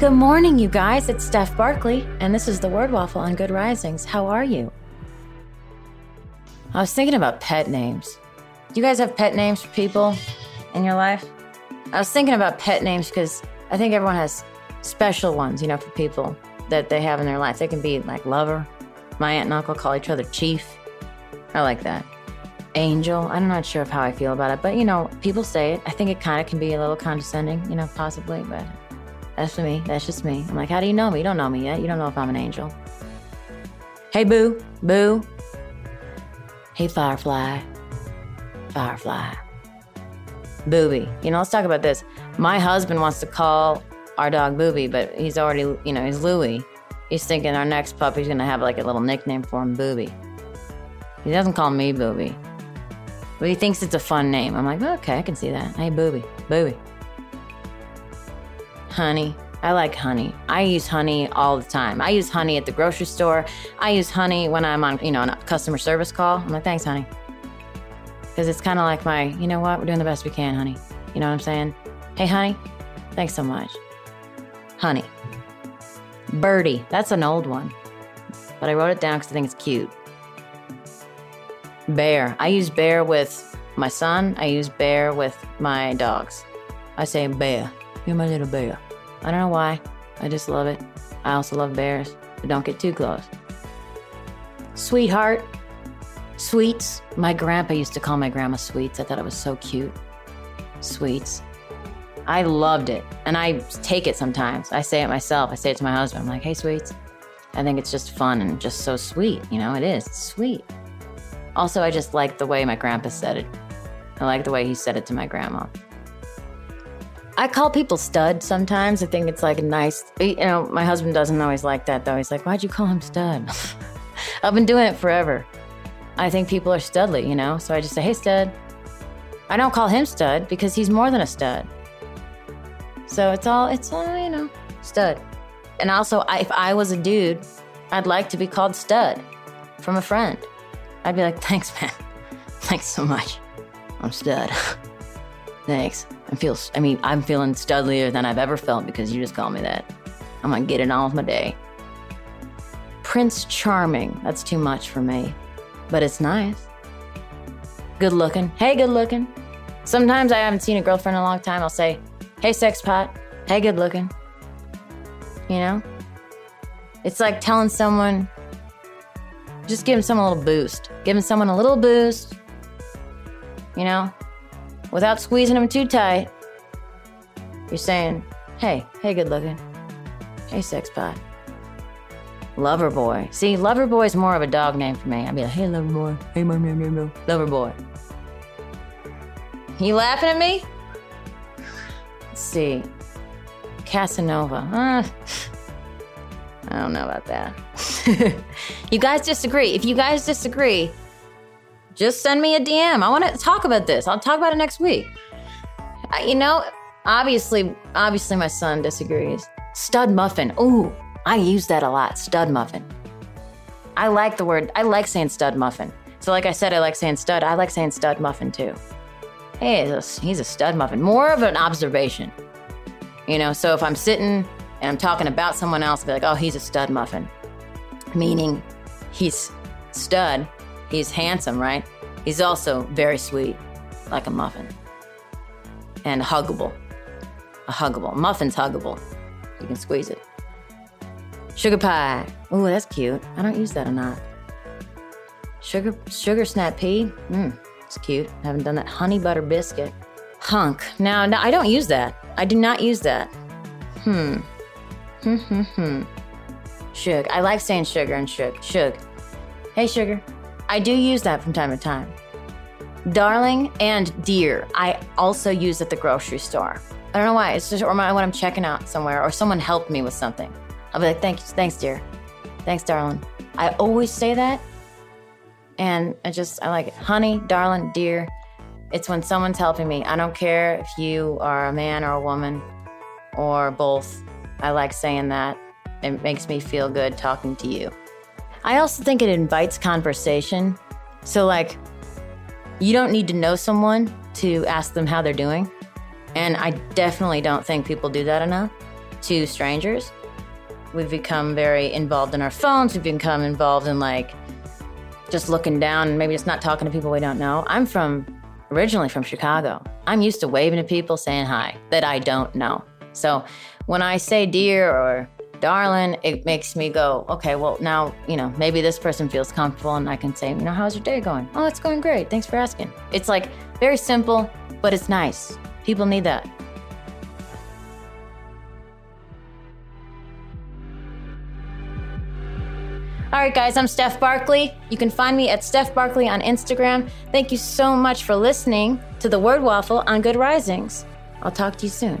Good morning, you guys. It's Steph Barkley, and this is the Word Waffle on Good Risings. How are you? I was thinking about pet names. Do you guys have pet names for people in your life? I was thinking about pet names because I think everyone has special ones, you know, for people that they have in their life. They can be like lover. My aunt and uncle call each other chief. I like that. Angel. I'm not sure of how I feel about it, but you know, people say it. I think it kind of can be a little condescending, you know, possibly, but that's for me. That's just me. I'm like, how do you know me? You don't know me yet. You don't know if I'm an angel. Hey, boo. Boo. Hey, Firefly. Firefly. Booby. You know, let's talk about this. My husband wants to call our dog Booby, but he's already, you know, he's Louie. He's thinking our next puppy's gonna have like a little nickname for him, Booby. He doesn't call me Booby, but he thinks it's a fun name. I'm like, okay, I can see that. Hey, Booby, Booby. Honey. I like honey. I use honey all the time. I use honey at the grocery store. I use honey when I'm on, you know, a customer service call. I'm like, thanks, honey. Because it's kind of like my, you know what, we're doing the best we can, honey. You know what I'm saying? Hey, honey, thanks so much. Honey. Birdie. That's an old one. But I wrote it down because I think it's cute. Bear. I use bear with my son. I use bear with my dogs. I say bear. You're my little bear. I don't know why. I just love it. I also love bears, but don't get too close. Sweetheart. Sweets. My grandpa used to call my grandma Sweets. I thought it was so cute. Sweets. I loved it. And I take it sometimes. I say it myself. I say it to my husband. I'm like, hey, Sweets. I think it's just fun and just so sweet. You know, it is. It's sweet. Also, I just like the way my grandpa said it. I like the way he said it to my grandma. I call people stud sometimes. I think it's like a nice, you know, my husband doesn't always like that though. He's like, why'd you call him stud? I've been doing it forever. I think people are studly, you know? So I just say, hey, stud. I don't call him stud because he's more than a stud. So it's all, it's all, you know, stud. And also, if I was a dude, I'd like to be called stud from a friend. I'd be like, thanks, man. Thanks so much. I'm stud. Thanks. I feel, I mean, I'm feeling studlier than I've ever felt because you just called me that. I'm gonna get it on with my day. Prince Charming. That's too much for me, but it's nice. Good looking. Hey, good looking. Sometimes I haven't seen a girlfriend in a long time. I'll say, hey, sex pot. Hey, good looking. You know? It's like telling someone, just giving someone a little boost. Giving someone a little boost. You know? Without squeezing them too tight. You're saying, hey, hey, good looking. Hey, sex pot. Lover boy. See, lover boy is more of a dog name for me. I'd be like, hey, lover boy. Hey, my name, name, lover boy. You laughing at me? Let's see. Casanova. Uh, I don't know about that. you guys disagree. If you guys disagree, just send me a DM. I want to talk about this. I'll talk about it next week. I, you know, obviously, obviously, my son disagrees. Stud muffin. Ooh, I use that a lot. Stud muffin. I like the word. I like saying stud muffin. So, like I said, I like saying stud. I like saying stud muffin too. Hey, he's a, he's a stud muffin. More of an observation. You know, so if I'm sitting and I'm talking about someone else, I'll be like, oh, he's a stud muffin. Meaning he's stud He's handsome, right? He's also very sweet, like a muffin. And huggable. A huggable. Muffin's huggable. You can squeeze it. Sugar pie. Ooh, that's cute. I don't use that enough. Sugar sugar snap pea. Mmm, it's cute. I haven't done that. Honey butter biscuit. Hunk. Now, now I don't use that. I do not use that. Hmm. Hmm hmm hmm. Shug. I like saying sugar and shug. Shug. Hey, sugar. I do use that from time to time. Darling and dear, I also use at the grocery store. I don't know why. It's just my, when I'm checking out somewhere or someone helped me with something. I'll be like, "Thanks, thanks, dear. Thanks, darling." I always say that, and I just I like it. Honey, darling, dear. It's when someone's helping me. I don't care if you are a man or a woman or both. I like saying that. It makes me feel good talking to you. I also think it invites conversation. So, like, you don't need to know someone to ask them how they're doing. And I definitely don't think people do that enough to strangers. We've become very involved in our phones. We've become involved in like just looking down and maybe just not talking to people we don't know. I'm from originally from Chicago. I'm used to waving to people saying hi that I don't know. So when I say dear or darling, it makes me go, okay, well, now, you know, maybe this person feels comfortable and I can say, you know, how's your day going? Oh, it's going great. Thanks for asking. It's like very simple, but it's nice. People need that. All right, guys, I'm Steph Barkley. You can find me at Steph Barkley on Instagram. Thank you so much for listening to the Word Waffle on Good Risings. I'll talk to you soon.